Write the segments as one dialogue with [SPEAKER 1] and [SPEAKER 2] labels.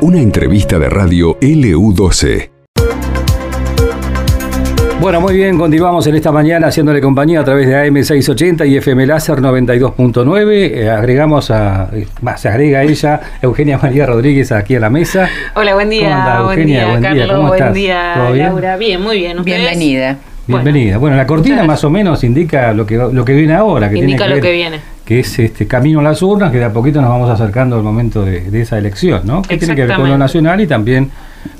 [SPEAKER 1] Una entrevista de radio LU12.
[SPEAKER 2] Bueno, muy bien, continuamos en esta mañana haciéndole compañía a través de AM680 y FM Láser 92.9. Eh, agregamos a, eh, se agrega ella, Eugenia María Rodríguez, aquí a la mesa.
[SPEAKER 3] Hola, buen día.
[SPEAKER 2] ¿Cómo anda, Eugenia?
[SPEAKER 3] Buen día,
[SPEAKER 2] Buen día,
[SPEAKER 3] Carlos.
[SPEAKER 2] ¿cómo
[SPEAKER 3] buen
[SPEAKER 2] estás?
[SPEAKER 3] día,
[SPEAKER 2] ¿Todo bien?
[SPEAKER 3] Laura. Bien, muy bien. ¿Ustedes?
[SPEAKER 4] Bienvenida.
[SPEAKER 2] Bienvenida. Bueno, la cortina más o menos indica lo que, lo que viene ahora. Que
[SPEAKER 3] Indica
[SPEAKER 2] tiene
[SPEAKER 3] lo
[SPEAKER 2] ver-
[SPEAKER 3] que viene.
[SPEAKER 2] Que es este camino a las urnas, que de a poquito nos vamos acercando al momento de, de esa elección, ¿no? Que tiene que ver con lo nacional y también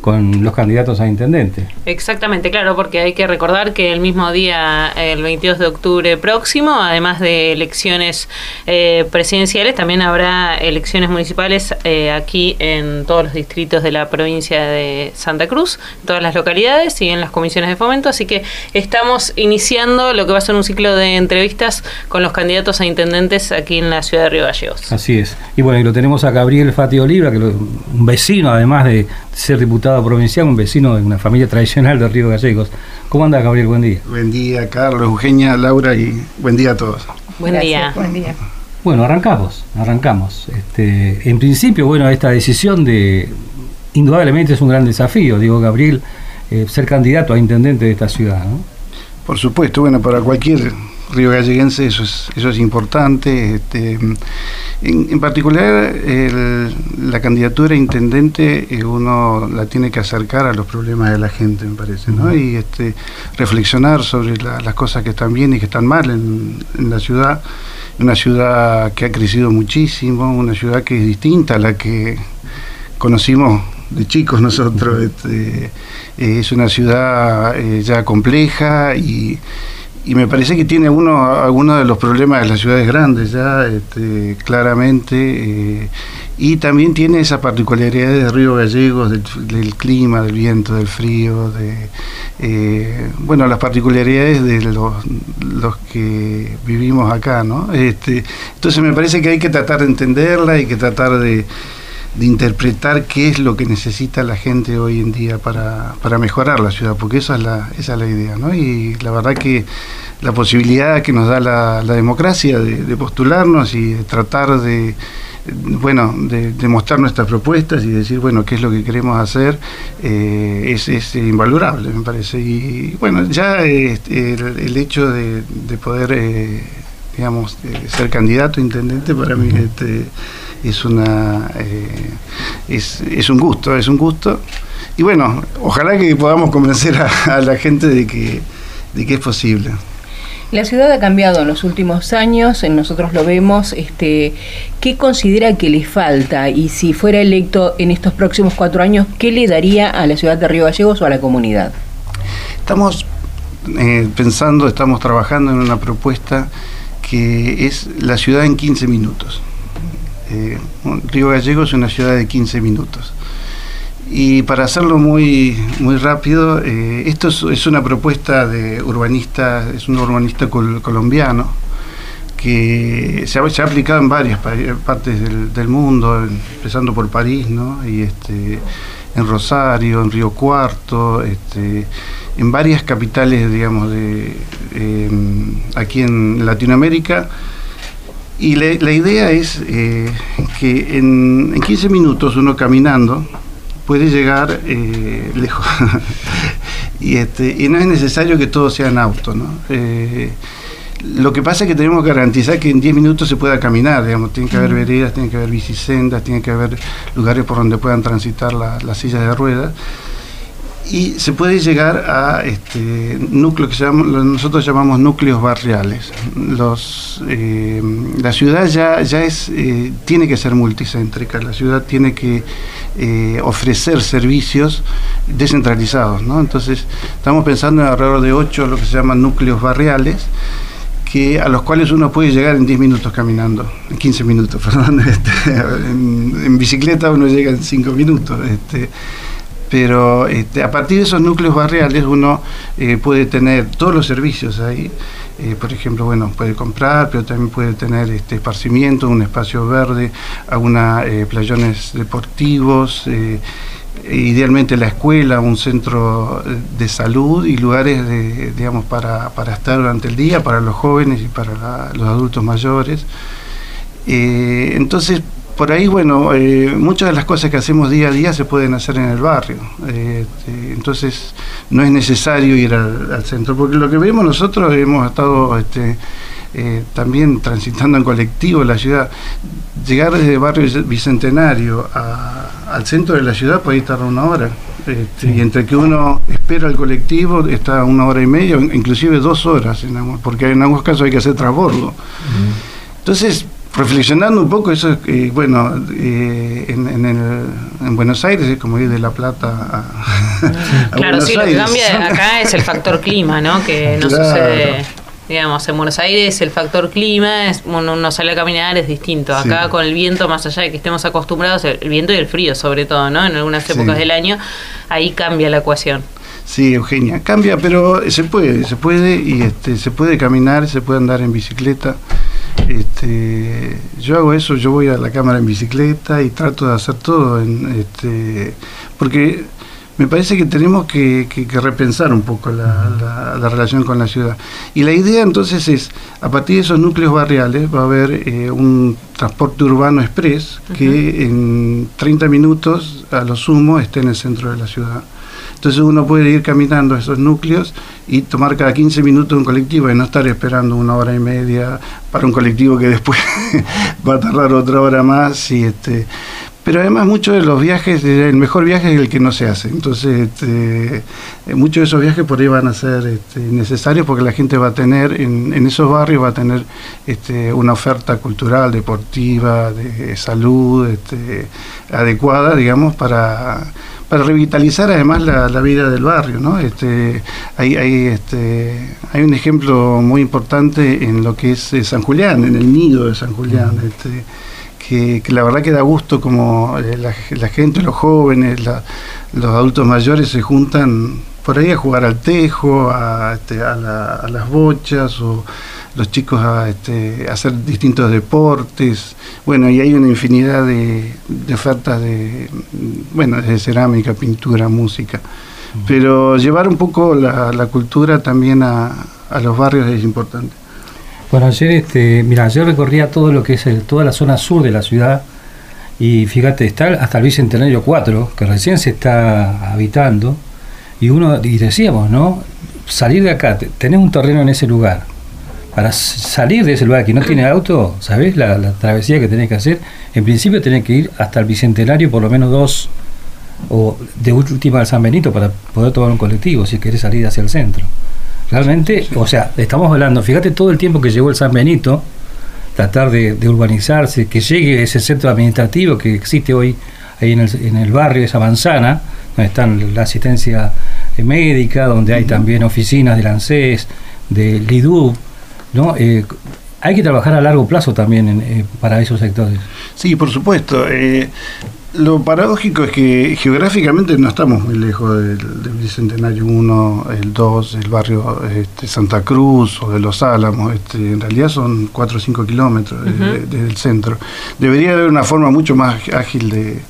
[SPEAKER 2] con los candidatos a intendente.
[SPEAKER 3] Exactamente, claro, porque hay que recordar que el mismo día, el 22 de octubre próximo, además de elecciones eh, presidenciales, también habrá elecciones municipales eh, aquí en todos los distritos de la provincia de Santa Cruz, en todas las localidades y en las comisiones de fomento. Así que estamos iniciando lo que va a ser un ciclo de entrevistas con los candidatos a intendentes aquí en la ciudad de Río Gallegos.
[SPEAKER 2] Así es. Y bueno, y lo tenemos a Gabriel Fati Oliva, que lo- un vecino, además de ser diputado provincial, un vecino de una familia tradicional de Río Gallegos. ¿Cómo anda, Gabriel? Buen día.
[SPEAKER 5] Buen día, Carlos, Eugenia, Laura y buen día a todos.
[SPEAKER 3] Buen
[SPEAKER 4] Gracias,
[SPEAKER 3] día.
[SPEAKER 4] Buen día.
[SPEAKER 2] Bueno, arrancamos, arrancamos. Este, en principio, bueno, esta decisión de, indudablemente es un gran desafío, digo, Gabriel, eh, ser candidato a intendente de esta ciudad, ¿no?
[SPEAKER 5] Por supuesto, bueno, para cualquier río galleguense eso es, eso es importante. Este, en, en particular, el- la candidatura a intendente eh, uno la tiene que acercar a los problemas de la gente, me parece, ¿no? Y este, reflexionar sobre la- las cosas que están bien y que están mal en, en la ciudad. Una ciudad que ha crecido muchísimo, una ciudad que es distinta a la que conocimos de chicos nosotros. Este, eh, es una ciudad eh, ya compleja y, y me parece que tiene uno algunos de los problemas de las ciudades grandes ya este, claramente eh, y también tiene esas particularidades de Río Gallegos, del, del clima, del viento, del frío, de eh, bueno las particularidades de los, los que vivimos acá, ¿no? Este, entonces me parece que hay que tratar de entenderla, hay que tratar de de interpretar qué es lo que necesita la gente hoy en día para, para mejorar la ciudad, porque esa es la, esa es la idea, ¿no? Y la verdad que la posibilidad que nos da la, democracia de, postularnos y de tratar de, bueno, de, mostrar nuestras propuestas y decir, bueno, qué es lo que queremos hacer, eh, es, es invalorable, me parece. Y bueno, ya este, el, hecho de, de poder, eh, digamos, eh, ser candidato intendente para mí este, es una eh, es, es un gusto, es un gusto. Y bueno, ojalá que podamos convencer a, a la gente de que, de que es posible.
[SPEAKER 4] La ciudad ha cambiado en los últimos años, eh, nosotros lo vemos. Este, ¿Qué considera que le falta? Y si fuera electo en estos próximos cuatro años, ¿qué le daría a la ciudad de Río Gallegos o a la comunidad?
[SPEAKER 5] Estamos eh, pensando, estamos trabajando en una propuesta que es la ciudad en 15 minutos. Eh, Río Gallegos es una ciudad de 15 minutos. Y para hacerlo muy, muy rápido, eh, esto es, una propuesta de urbanista, es un urbanista col- colombiano que se ha, aplicado en varias pa- partes del, del mundo, empezando por París, ¿no? y este, en Rosario, en Río Cuarto, este, en varias capitales, digamos, de, em, aquí en Latinoamérica. Y la, la idea es eh, que en, en 15 minutos uno caminando puede llegar eh, lejos. y, este, y no es necesario que todo sea en auto. ¿no? Eh, lo que pasa es que tenemos que garantizar que en 10 minutos se pueda caminar, digamos, tiene que haber veredas, tiene que haber bicisendas, tiene que haber lugares por donde puedan transitar la- las sillas de ruedas. Y se puede llegar a este, núcleos que lo- nosotros llamamos núcleos barriales. Los, eh, la ciudad ya, ya es, eh, tiene que ser multicéntrica, la ciudad tiene que eh, ofrecer servicios descentralizados. ¿no? Entonces, estamos pensando en alrededor de ocho lo que se llaman núcleos barriales, que, a los cuales uno puede llegar en 10 minutos caminando, en 15 minutos, perdón. este, en, en bicicleta uno llega en 5 minutos. Este, pero este, a partir de esos núcleos barriales uno eh, puede tener todos los servicios ahí. Eh, por ejemplo, bueno, puede comprar, pero también puede tener este esparcimiento, un espacio verde, alguna eh, playones deportivos, idealmente la escuela, un centro de salud y lugares de, digamos, para, para estar durante el día, para los jóvenes y para la- los adultos mayores. Entonces, por ahí, bueno, eh, muchas de las cosas que hacemos día a día se pueden hacer en el barrio. Eh, entonces, no es necesario ir al, centro, porque lo que vemos nosotros hemos estado este, eh, también transitando en colectivo la ciudad. Llegar desde el barrio Bicentenario al centro de la ciudad puede estar una hora. Este, y entre que uno espera el colectivo está una hora y media, inclusive dos horas, porque en algunos casos hay que hacer transbordo. Entonces, reflexionando un poco, eso, eh, bueno, eh, en, en, Buenos Aires es como ir de La Plata
[SPEAKER 3] a, Claro, sí, lo que cambia acá es el factor clima, ¿no? Que no sucede, digamos, en Buenos Aires el factor clima, es, uno, sale a caminar, es distinto. Acá con el viento, más allá de que estemos acostumbrados, el, viento y el frío sobre todo, ¿no? En algunas épocas del año, ahí cambia la ecuación.
[SPEAKER 5] Sí, Eugenia, cambia, pero se puede, se puede y este, se puede caminar, se puede andar en bicicleta. Este, yo hago eso, yo voy a la cámara en bicicleta y trato de hacer todo, en, este, porque me parece que tenemos que, repensar un poco la, relación con la ciudad. Y la idea entonces es, a partir de esos núcleos barriales va a haber eh, un transporte urbano express que en 30 minutos a lo sumo esté en el centro de la ciudad. Entonces uno puede ir caminando a esos núcleos y tomar cada 15 minutos un colectivo y no estar esperando una hora y media para un colectivo que después va a tardar otra hora más. Y este, pero además muchos de los viajes, el mejor viaje es el que no se hace. Entonces, este, muchos de esos viajes por ahí van a ser este, necesarios porque la gente va a tener, en, en esos barrios va a tener este, una oferta cultural, deportiva, de salud, este, adecuada, digamos, para para revitalizar además la, vida del barrio. ¿no? Este, hay, hay, este, hay un ejemplo muy importante en lo que es eh, San Julián, en el nido de San Julián. Este, que, la verdad que da gusto como eh, la, gente, los jóvenes, los adultos mayores se juntan por ahí a jugar al tejo, a, este, a, las bochas o los chicos a este, hacer distintos deportes. Bueno, y hay una infinidad de, ofertas de, bueno, de cerámica, pintura, música. Pero llevar un poco la, cultura también a, los barrios es importante.
[SPEAKER 2] Bueno, ayer, este, mira, ayer recorría todo lo que es toda la zona sur de la ciudad y fíjate, está hasta el Bicentenario 4, que recién se está habitando, y uno, y decíamos, ¿no? Salir de acá, tenés un terreno en ese lugar, para salir de ese lugar que no tiene auto, ¿sabés? La, travesía que tenés que hacer, en principio tenés que ir hasta el Bicentenario por lo menos dos, o de última al San Benito para poder tomar un colectivo si querés salir hacia el centro. Realmente, o sea, estamos hablando, fíjate todo el tiempo que llevó el San Benito, tratar de, urbanizarse, que llegue ese centro administrativo que existe hoy ahí en el, en el barrio, esa manzana, donde están la asistencia médica, donde hay también oficinas de ANSES, de LIDUB, ¿no? Eh, hay que trabajar a largo plazo también eh, para esos sectores.
[SPEAKER 5] Sí, por supuesto. Eh, lo paradójico es que geográficamente no estamos muy lejos del, Bicentenario 1, el 2, el barrio este, Santa Cruz o de Los Álamos. Este, en realidad son 4 o 5 kilómetros desde el centro. Debería haber una forma mucho más ágil de,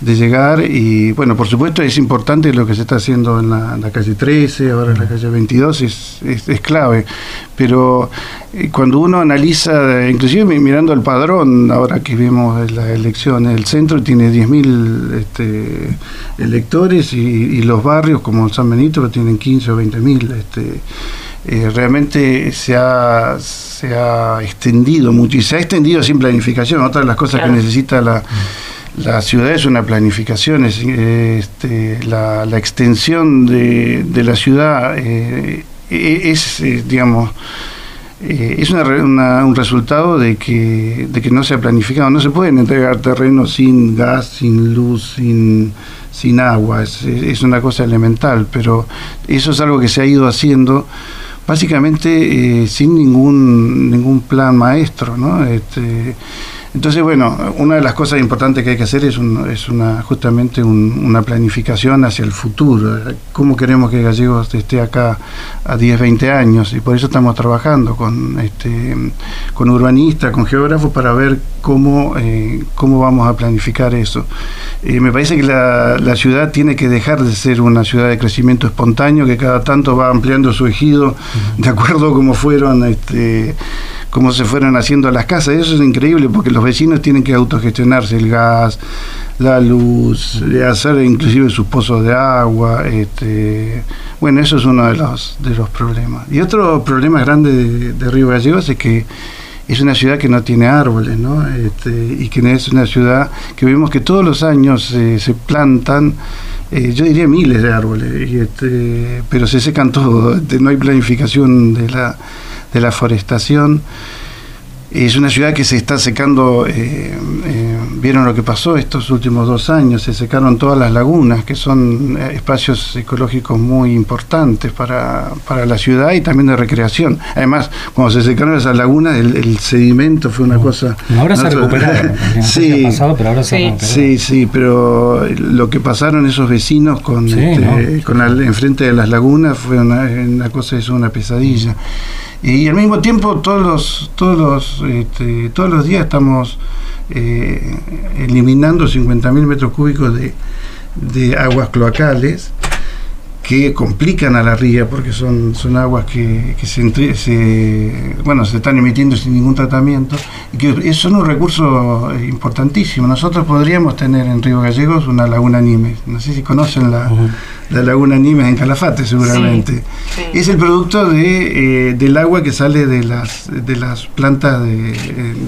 [SPEAKER 5] de llegar y bueno, por supuesto es importante lo que se está haciendo en la, calle 13, ahora en la calle 22, es, es, clave, pero eh, cuando uno analiza, inclusive mirando el padrón, ahora que vemos las elecciones, el centro tiene 10.000 este, electores y, los barrios como San Benito tienen 15 o 20.000. Este, eh, realmente se ha, se ha extendido mucho y se ha extendido sin planificación, otra de las cosas que necesita la la ciudad es una planificación, es, este, la, extensión de, la ciudad eh, e, es, eh, digamos, eh, es un resultado de que, de que no se ha planificado. No se pueden entregar terrenos sin gas, sin luz, sin, agua. Es, es, una cosa elemental, pero eso es algo que se ha ido haciendo básicamente sin ningún, ningún plan maestro. ¿no? Este, entonces, bueno, una de las cosas importantes que hay que hacer es, es una, justamente una planificación hacia el futuro. ¿Cómo queremos que Gallegos esté acá a 10, 20 años? Y por eso estamos trabajando con, este, con urbanistas, con geógrafos, para ver cómo, eh, cómo vamos a planificar eso. Eh, me parece que la, la, ciudad tiene que dejar de ser una ciudad de crecimiento espontáneo, que cada tanto va ampliando su ejido de acuerdo a cómo fueron... Este, cómo se fueron haciendo las casas. Eso es increíble porque los vecinos tienen que autogestionarse el gas, la luz, hacer inclusive sus pozos de agua. Este, bueno, eso es uno de los, de los problemas. Y otro problema grande de, Río Gallegos es que es una ciudad que no tiene árboles, ¿no? Este, y que es una ciudad que vemos que todos los años se plantan, eh, yo diría miles de árboles, y este, pero se secan este, no hay planificación de la, de la forestación. Es una ciudad que se está secando, eh, eh, vieron lo que pasó estos últimos dos años, se secaron todas las lagunas, que son eh, espacios ecológicos muy importantes para, para, la ciudad y también de recreación. Además, cuando se secaron esas lagunas, el, sedimento fue una cosa...
[SPEAKER 2] Ahora se ha recuperado,
[SPEAKER 5] sí,
[SPEAKER 2] pasado, pero ahora se
[SPEAKER 5] sí. sí, sí, pero lo que pasaron esos vecinos con, sí, este, no. con la, enfrente de las lagunas fue una, una cosa, es una pesadilla y al mismo tiempo todos los todos los este, todos los días estamos eh, eliminando 50.000 metros cúbicos de, de aguas cloacales que complican a la ría porque son, son aguas que, que se, se, bueno, se están emitiendo sin ningún tratamiento y que son un recurso importantísimo. Nosotros podríamos tener en Río Gallegos una laguna Nimes. No sé si conocen la, uh -huh. la laguna Nimes en Calafate seguramente. Sí, sí. Es el producto de, eh, del agua que sale de las, de las plantas de,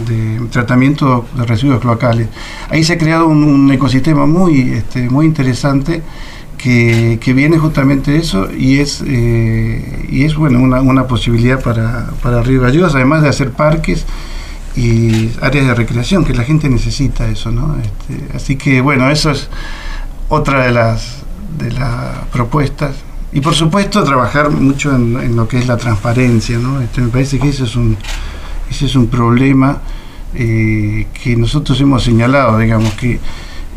[SPEAKER 5] de, tratamiento de residuos cloacales. Ahí se ha creado un, un ecosistema muy, este, muy interesante que, viene justamente eso y es eh, y es bueno una, una posibilidad para, para Río Gallegos, además de hacer parques y áreas de recreación, que la gente necesita eso, ¿no? Este, así que bueno, eso es otra de las de las propuestas. Y por supuesto trabajar mucho en, en lo que es la transparencia, ¿no? Este, me parece que ese es un, ese es un problema eh, que nosotros hemos señalado, digamos, que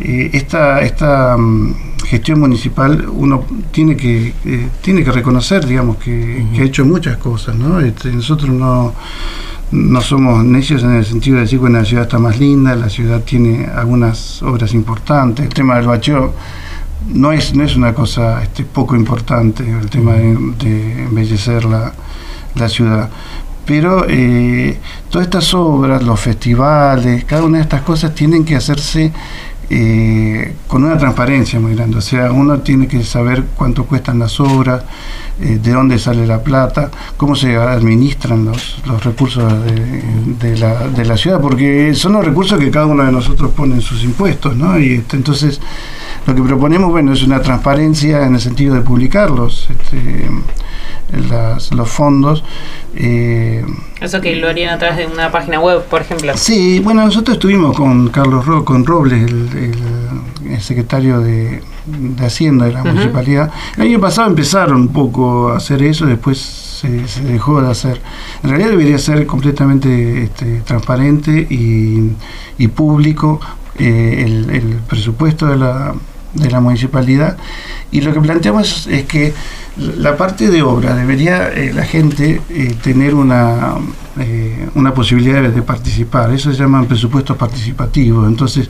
[SPEAKER 5] eh, esta, esta um, gestión municipal uno tiene que eh, tiene que reconocer digamos que, uh -huh. que, ha hecho muchas cosas ¿no? Este, nosotros no no somos necios en el sentido de decir que la ciudad está más linda la ciudad tiene algunas obras importantes el tema del bacheo no es no es una cosa este, poco importante el tema de, de embellecer la, la ciudad pero eh, todas estas obras, los festivales, cada una de estas cosas tienen que hacerse eh, con una transparencia muy grande. O sea, uno tiene que saber cuánto cuestan las obras, eh, de dónde sale la plata, cómo se administran los, los recursos de, la, de, la, ciudad, porque son los recursos que cada uno de nosotros pone en sus impuestos, ¿no? Y este, entonces lo que proponemos, bueno, es una transparencia en el sentido de publicarlos. Este, las, los fondos. Eh,
[SPEAKER 3] Eso que lo harían a través de una página web, por ejemplo.
[SPEAKER 5] Sí, bueno, nosotros estuvimos con Carlos Ro, con Robles, el, el, el secretario de, de, Hacienda de la uh -huh. municipalidad. El año pasado empezaron un poco a hacer eso, después se, se, dejó de hacer. En realidad debería ser completamente este, transparente y, y público eh, el, el, presupuesto de la, de la municipalidad. Y lo que planteamos es que la parte de obra debería eh, la gente eh, tener una, eh, una posibilidad de, participar. Eso se llaman presupuestos participativos. Entonces,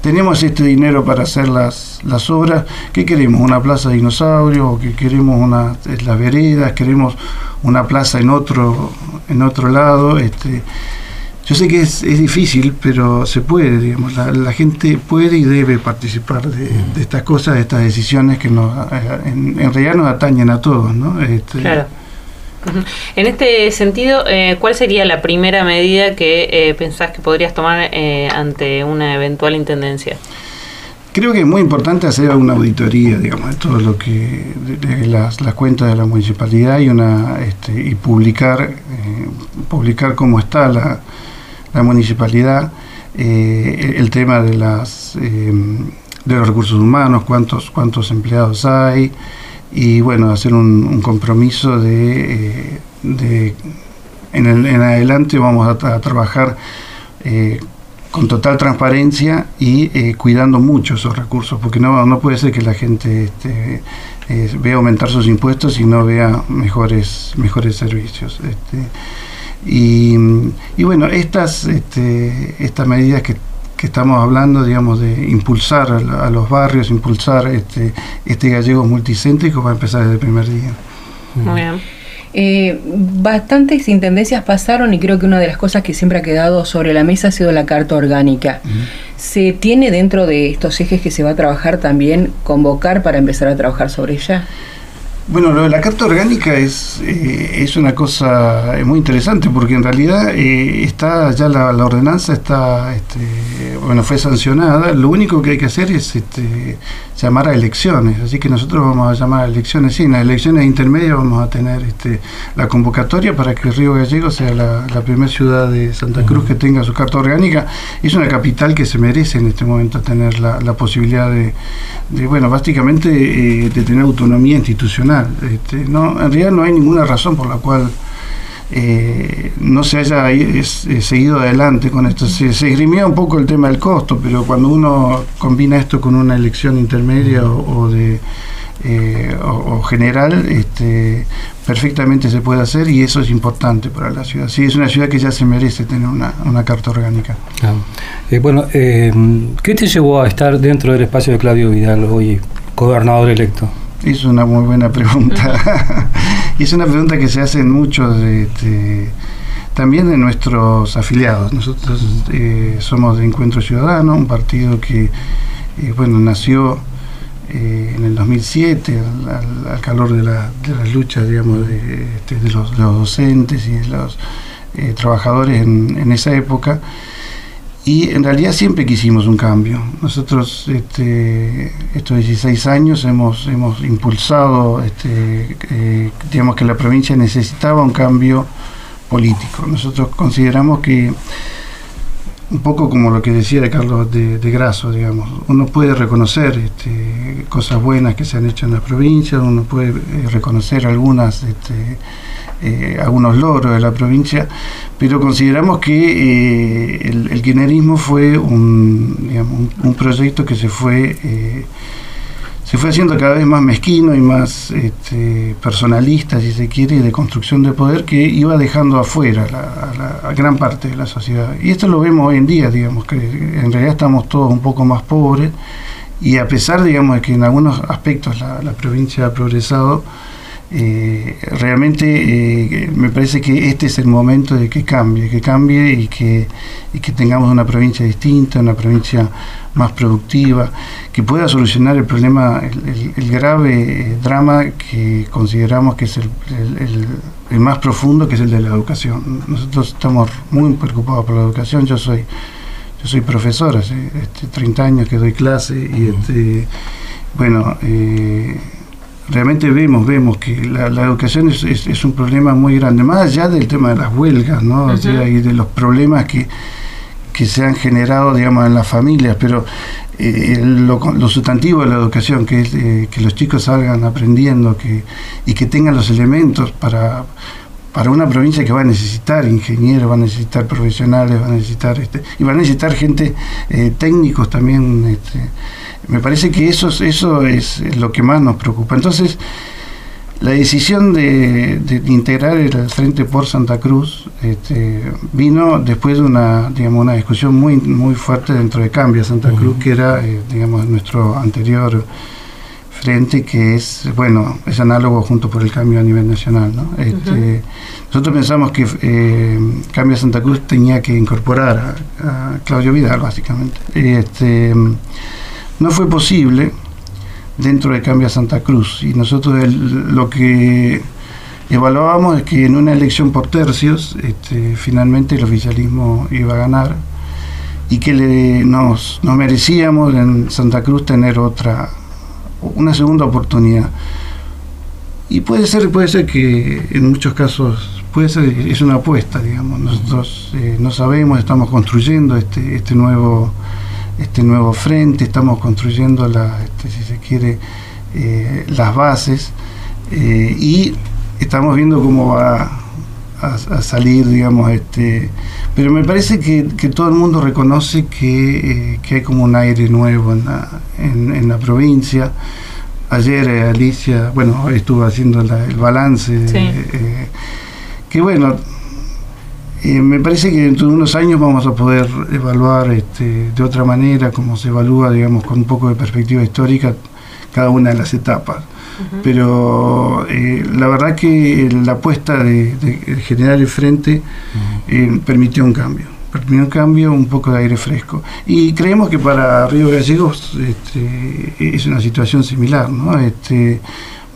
[SPEAKER 5] tenemos este dinero para hacer las, las obras. ¿Qué queremos? ¿Una plaza de dinosaurio? ¿O que queremos una, las veredas? ¿Queremos una plaza en otro, en otro lado? Este, yo sé que es, es, difícil, pero se puede, digamos, la, la gente puede y debe participar de, de, estas cosas, de estas decisiones que nos, en, en realidad nos atañen a todos, ¿no?
[SPEAKER 3] Este, claro. En este sentido, eh, ¿cuál sería la primera medida que eh, pensás que podrías tomar eh, ante una eventual intendencia?
[SPEAKER 5] Creo que es muy importante hacer una auditoría, digamos, de todo lo que de las, las cuentas de la municipalidad y una este, y publicar publicar cómo está la, la municipalidad, eh, el tema de las eh, de los recursos humanos, cuántos cuántos empleados hay y bueno hacer un, compromiso de, eh, de en, el, en, adelante vamos a, a trabajar con total transparencia y cuidando mucho esos recursos porque no, no puede ser que la gente este, vea aumentar sus impuestos y no vea mejores mejores servicios este, y, y, bueno, estas, este, estas medidas que, que, estamos hablando, digamos, de impulsar a, los barrios, impulsar este, este gallego multicéntrico va a empezar desde el primer día.
[SPEAKER 3] Muy bien.
[SPEAKER 4] Eh, bastantes intendencias pasaron y creo que una de las cosas que siempre ha quedado sobre la mesa ha sido la carta orgánica. ¿Se tiene dentro de estos ejes que se va a trabajar también convocar para empezar a trabajar sobre ella?
[SPEAKER 5] Bueno, lo de la carta orgánica es, eh, es una cosa muy interesante porque en realidad eh, está ya la, ordenanza está, este, bueno, fue sancionada. Lo único que hay que hacer es este, llamar a elecciones. Así que nosotros vamos a llamar a elecciones. Sí, en las elecciones intermedias vamos a tener este, la convocatoria para que Río Gallego sea la, primera ciudad de Santa Cruz que tenga su carta orgánica. Es una capital que se merece en este momento tener la, posibilidad de, bueno, básicamente eh, de tener autonomía institucional este, no, en realidad no hay ninguna razón por la cual eh, no se haya eh, seguido adelante con esto. Se, se esgrimía un poco el tema del costo, pero cuando uno combina esto con una elección intermedia o, de eh, o, general, este, perfectamente se puede hacer y eso es importante para la ciudad. Sí, es una ciudad que ya se merece tener una, una carta orgánica.
[SPEAKER 2] Ah. bueno, ¿qué te llevó a estar dentro del espacio de Claudio Vidal hoy, gobernador electo?
[SPEAKER 5] Es una muy buena pregunta. y es una pregunta que se hacen muchos este, también de nuestros afiliados. Nosotros eh, somos de Encuentro Ciudadano, un partido que eh, bueno nació eh, en el 2007 al, calor de, la, de, las luchas digamos de, este, los, docentes y de los trabajadores en, en esa época y en realidad siempre quisimos un cambio. Nosotros este, estos 16 años hemos, hemos impulsado, este, eh, digamos que la provincia necesitaba un cambio político. Nosotros consideramos que, un poco como lo que decía de Carlos de, Graso, digamos, uno puede reconocer este, cosas buenas que se han hecho en la provincia, uno puede eh, reconocer algunas... Este, eh, algunos logros de la provincia, pero consideramos que eh, el, el fue un, proyecto que se fue, se fue haciendo cada vez más mezquino y más este, personalista, si se quiere, de construcción de poder, que iba dejando afuera a, gran parte de la sociedad. Y esto lo vemos hoy en día, digamos, que en realidad estamos todos un poco más pobres y a pesar, digamos, de que en algunos aspectos la, la provincia ha progresado, eh, realmente eh, me parece que este es el momento de que cambie, que cambie y que, que tengamos una provincia distinta, una provincia más productiva, que pueda solucionar el problema, el, grave drama que consideramos que es el, más profundo, que es el de la educación. Nosotros estamos muy preocupados por la educación, yo soy yo soy profesor, hace este, 30 años que doy clase y este, bueno, eh, realmente vemos, vemos que la, educación es, es, un problema muy grande, más allá del tema de las huelgas, ¿no? y de los problemas que, que se han generado, digamos, en las familias, pero eh, lo, sustantivo de la educación, que es eh, que los chicos salgan aprendiendo que, y que tengan los elementos para, para una provincia que va a necesitar ingenieros, va a necesitar profesionales, va a necesitar este, y va a necesitar gente eh, técnicos también este, me parece que eso, eso es lo que más nos preocupa. Entonces, la decisión de, integrar el Frente por Santa Cruz este, vino después de una, digamos, una discusión muy, muy fuerte dentro de Cambia Santa Cruz, que era eh, digamos, nuestro anterior frente, que es, bueno, es análogo junto por el cambio a nivel nacional. Este, nosotros pensamos que eh, Cambia Santa Cruz tenía que incorporar a, a Claudio Vidal, básicamente. Este, no fue posible dentro de Cambia Santa Cruz. Y nosotros lo que evaluábamos es que en una elección por tercios este, finalmente el oficialismo iba a ganar y que le, nos, merecíamos en Santa Cruz tener otra una segunda oportunidad. Y puede ser puede ser que en muchos casos puede ser es una apuesta digamos. Nosotros eh, no sabemos estamos construyendo este este nuevo este nuevo frente, estamos construyendo, la, este, si se quiere, eh, las bases eh, y estamos viendo cómo va a, salir, digamos, este, pero me parece que, todo el mundo reconoce eh, que, hay como un aire nuevo en la, en, la provincia. Ayer Alicia, bueno, estuvo haciendo el balance, que bueno, me parece que dentro de unos años vamos a poder evaluar este, de otra manera, como se evalúa, digamos, con un poco de perspectiva histórica, cada una de las etapas. Pero eh, la verdad que la apuesta de, generar el frente eh, permitió un cambio permitió un cambio, un poco de aire fresco. Y creemos que para Río Gallegos este, es una situación similar, ¿no? Este,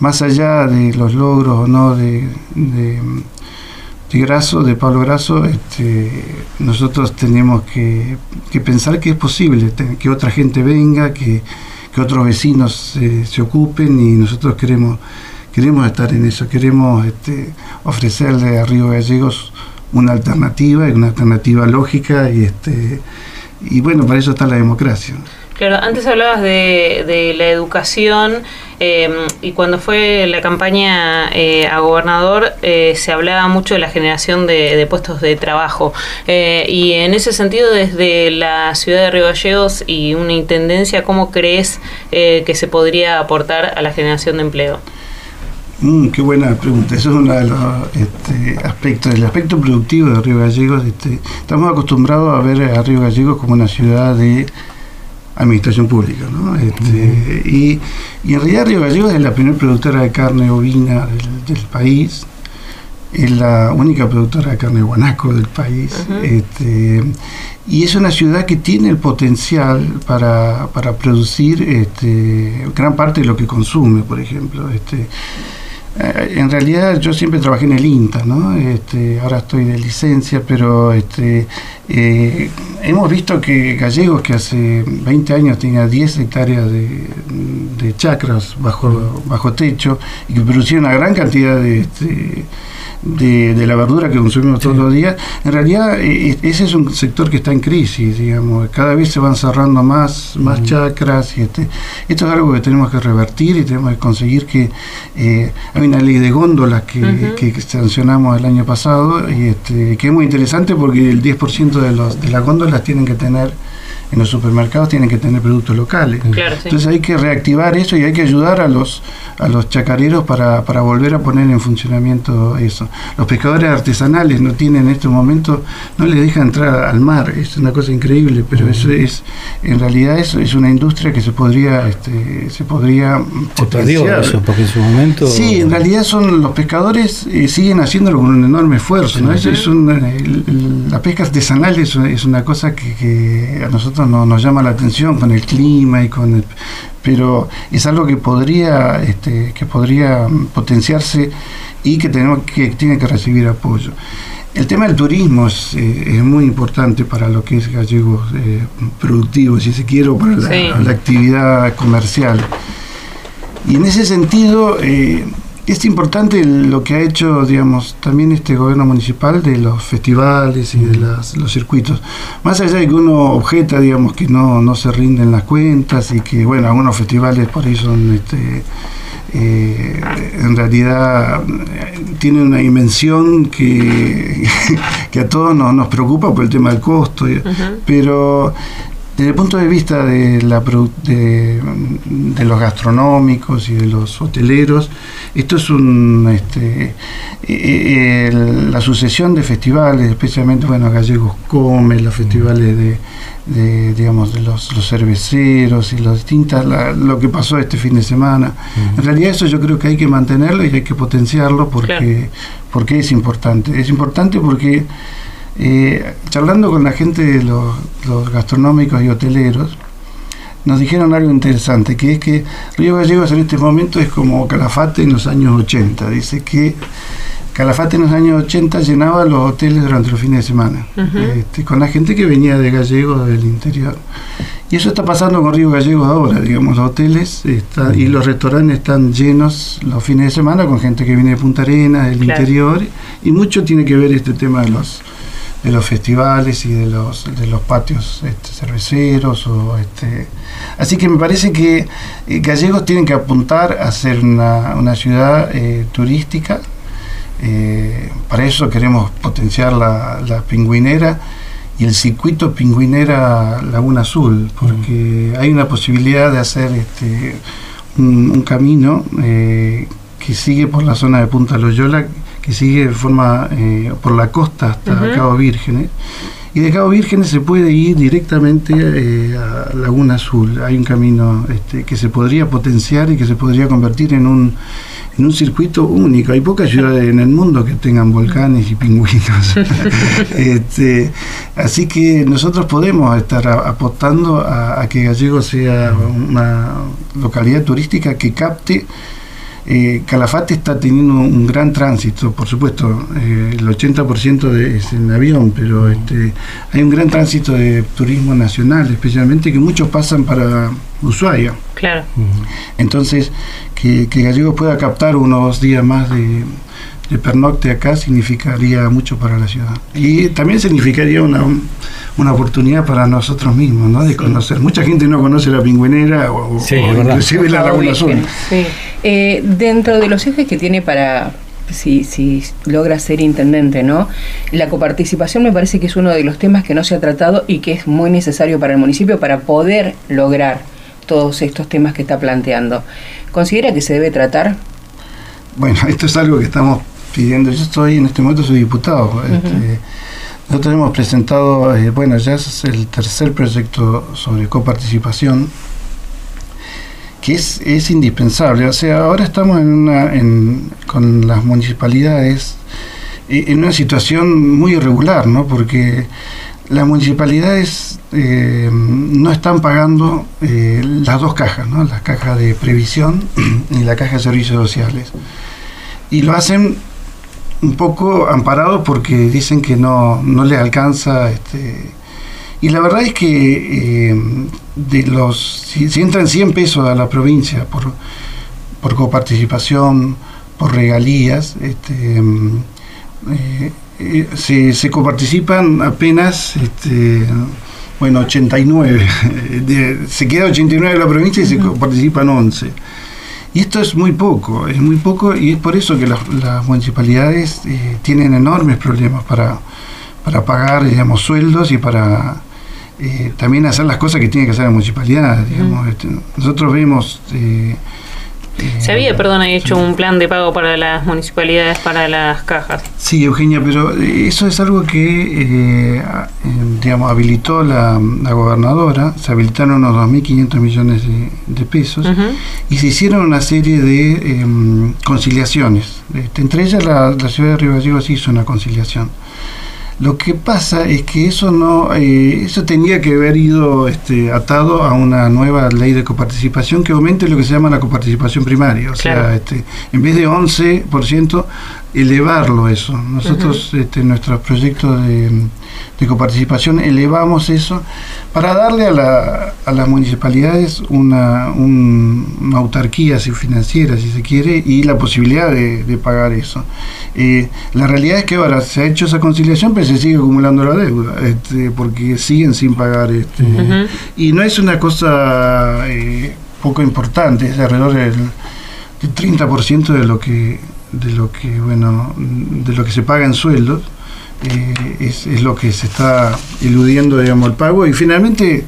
[SPEAKER 5] más allá de los logros o no de, de, Graso, de Pablo Graso, este, nosotros tenemos que, pensar que es posible, que otra gente venga, que, otros vecinos se ocupen y nosotros queremos, queremos estar en eso, queremos este, ofrecerle a Río Gallegos una alternativa, una alternativa lógica este y bueno, para eso está la democracia.
[SPEAKER 3] Claro, antes hablabas de, de la educación em, y cuando fue la campaña eh, a gobernador eh, se hablaba mucho de la generación de, puestos de trabajo eh, y en ese sentido desde la ciudad de Río Gallegos y una intendencia, ¿cómo crees que se podría aportar a la generación de empleo?
[SPEAKER 5] Mm, qué buena pregunta. Eso es uno de los este, aspectos. El aspecto productivo de Río Gallegos. Este, estamos acostumbrados a ver a Río Gallegos como una ciudad de administración pública. ¿no? Este, y, en realidad Río Gallegos es la primera productora de carne ovina del, país. Es la única productora de carne guanaco del país. este, y es una ciudad que tiene el potencial para, para producir este, gran parte de lo que consume, por ejemplo. Este, en realidad yo siempre trabajé en el INTA, ¿no? Este, ahora estoy de licencia, pero este, eh, hemos visto que Gallegos, que hace 20 años tenía 10 hectáreas de, chacras bajo, bajo techo y que producía una gran cantidad de... Este, de, la verdura que consumimos todos los días, en realidad eh, ese es un sector que está en crisis, digamos, cada vez se van cerrando más, más chacras y este, esto es algo que tenemos que revertir y tenemos que conseguir que eh, hay una ley de góndolas que, que, sancionamos el año pasado y este, que es muy interesante porque el 10% de, los, de las góndolas tienen que tener en los supermercados tienen que tener productos locales. Entonces hay que reactivar eso y hay que ayudar a los a los chacareros para, para volver a poner en funcionamiento eso. Los pescadores artesanales no tienen en estos momentos, no les deja entrar al mar, es una cosa increíble, pero eso es, en realidad eso es una industria que se podría, este, se podría
[SPEAKER 2] se perdió eso, porque en su momento
[SPEAKER 5] sí, en realidad son los pescadores eh, siguen haciéndolo con un enorme esfuerzo, ¿no? es, la pesca artesanal es, es una cosa que, que, a nosotros no, nos llama la atención con el clima y con el, pero es algo que podría este, que podría potenciarse y que tenemos que tiene que recibir apoyo. El tema del turismo es, eh, muy importante para lo que es gallego eh, productivo si se quiere para la, actividad comercial. Y en ese sentido eh, es importante lo que ha hecho, digamos, también este gobierno municipal de los festivales y de los circuitos. Más allá de que uno objeta, digamos, que no, no se rinden las cuentas y que, bueno, algunos festivales por ahí son, este, eh, en realidad, tienen una dimensión que, que a todos nos, nos preocupa por el tema del costo, pero desde el punto de vista de, la, de, de, los gastronómicos y de los hoteleros, esto es un, este, eh, la sucesión de festivales, especialmente, bueno, Gallegos Come, los festivales de, digamos, de los, cerveceros y los distintas, lo que pasó este fin de semana. En realidad eso yo creo que hay que mantenerlo y hay que potenciarlo porque, porque es importante. Es importante porque eh, charlando con la gente de los, gastronómicos y hoteleros, nos dijeron algo interesante, que es que Río Gallegos en este momento es como Calafate en los años 80. Dice que Calafate en los años 80 llenaba los hoteles durante los fines de semana, este, con la gente que venía de Gallegos del interior. Y eso está pasando con Río Gallegos ahora, digamos, los hoteles y los restaurantes están llenos los fines de semana con gente que viene de Punta Arenas, del interior, y mucho tiene que ver este tema de los de los festivales y de los, de los patios este, cerveceros. O, este. Así que me parece que eh, Gallegos tienen que apuntar a ser una, una ciudad eh, turística. Eh, para eso queremos potenciar la, la, pingüinera y el circuito pingüinera Laguna Azul, porque hay una posibilidad de hacer este, un, camino que sigue por la zona de Punta Loyola que sigue de forma eh, por la costa hasta Cabo Vírgenes Y de Cabo Vírgenes se puede ir directamente eh, a Laguna Azul. Hay un camino este, que se podría potenciar y que se podría convertir en un, en un circuito único. Hay pocas ciudades en el mundo que tengan volcanes y pingüinos. este, así que nosotros podemos estar apostando a, que Gallego sea una localidad turística que capte eh, Calafate está teniendo un gran tránsito, por supuesto, eh, el 80% de, es en avión, pero este, hay un gran tránsito de turismo nacional, especialmente que muchos pasan para Ushuaia.
[SPEAKER 3] Claro.
[SPEAKER 5] Entonces, que, que Gallegos pueda captar unos días más de, de pernocte acá significaría mucho para la ciudad. Y también significaría una, una oportunidad para nosotros mismos, ¿no? De conocer. Mucha gente no conoce la pingüinera o, inclusive la Laguna Azul.
[SPEAKER 4] Eh, dentro de los ejes que tiene para si, si logra ser intendente, ¿no? La coparticipación me parece que es uno de los temas que no se ha tratado y que es muy necesario para el municipio para poder lograr todos estos temas que está planteando. ¿Considera que se debe tratar?
[SPEAKER 5] Bueno, esto es algo que estamos pidiendo. Yo estoy en este momento soy diputado. Este, nosotros hemos presentado, eh, bueno, ya es el tercer proyecto sobre coparticipación que es, es indispensable. O sea, ahora estamos en una, en, con las municipalidades eh, en una situación muy irregular, ¿no? Porque las municipalidades eh, no están pagando las dos cajas, ¿no? La caja de previsión y la caja de servicios sociales. Y lo hacen un poco amparados porque dicen que no, no les alcanza. Este, y la verdad es que eh, de los si, entran 100 pesos a la provincia por, por coparticipación, por regalías, este, eh, eh, se, se, coparticipan apenas este, bueno 89 se queda 89 de la provincia y se coparticipan 11 y esto es muy poco, es muy poco y es por eso que las, municipalidades eh, tienen enormes problemas para, para pagar digamos, sueldos y para eh, también hacer las cosas que tiene que hacer la municipalidad. Digamos. Este, nosotros vemos eh,
[SPEAKER 3] se había, perdón, hecho un plan de pago para las municipalidades, para las cajas.
[SPEAKER 5] Sí, Eugenia, pero eso es algo que, eh, digamos, habilitó la, gobernadora, se habilitaron unos 2.500 millones de, pesos y se hicieron una serie de em, conciliaciones. Este, entre ellas la, ciudad de Río Gallegos hizo una conciliación. Lo que pasa es que eso no, eh, eso tenía que haber ido este, atado a una nueva ley de coparticipación que aumente lo que se llama la coparticipación primaria. O sea, este, en vez de 11%, elevarlo eso. Nosotros, este, nuestros proyectos de, de, coparticipación, elevamos eso para darle a, la, a las municipalidades una, una autarquía financiera, si se quiere, y la posibilidad de, pagar eso. Eh, la realidad es que ahora se ha hecho esa conciliación, pero se sigue acumulando la deuda, este, porque siguen sin pagar. Este, Y no es una cosa eh, poco importante, es alrededor del, del 30% de lo que de lo que bueno de lo que se paga en sueldos eh, es, es, lo que se está eludiendo digamos el pago y finalmente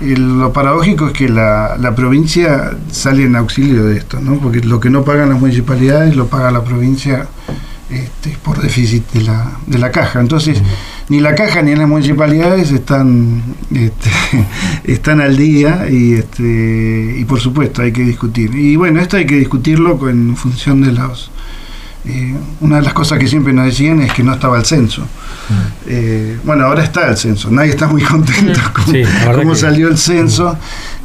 [SPEAKER 5] lo paradójico es que la, la, provincia sale en auxilio de esto ¿no? porque lo que no pagan las municipalidades lo paga la provincia este, por déficit de la, de la caja. Entonces ni la caja ni las municipalidades están este, están al día y este y por supuesto hay que discutir. Y bueno esto hay que discutirlo en función de los eh, una de las cosas que siempre nos decían es que no estaba el censo. Mm. Eh, bueno, ahora está el censo, nadie está muy contento con cómo salió el censo,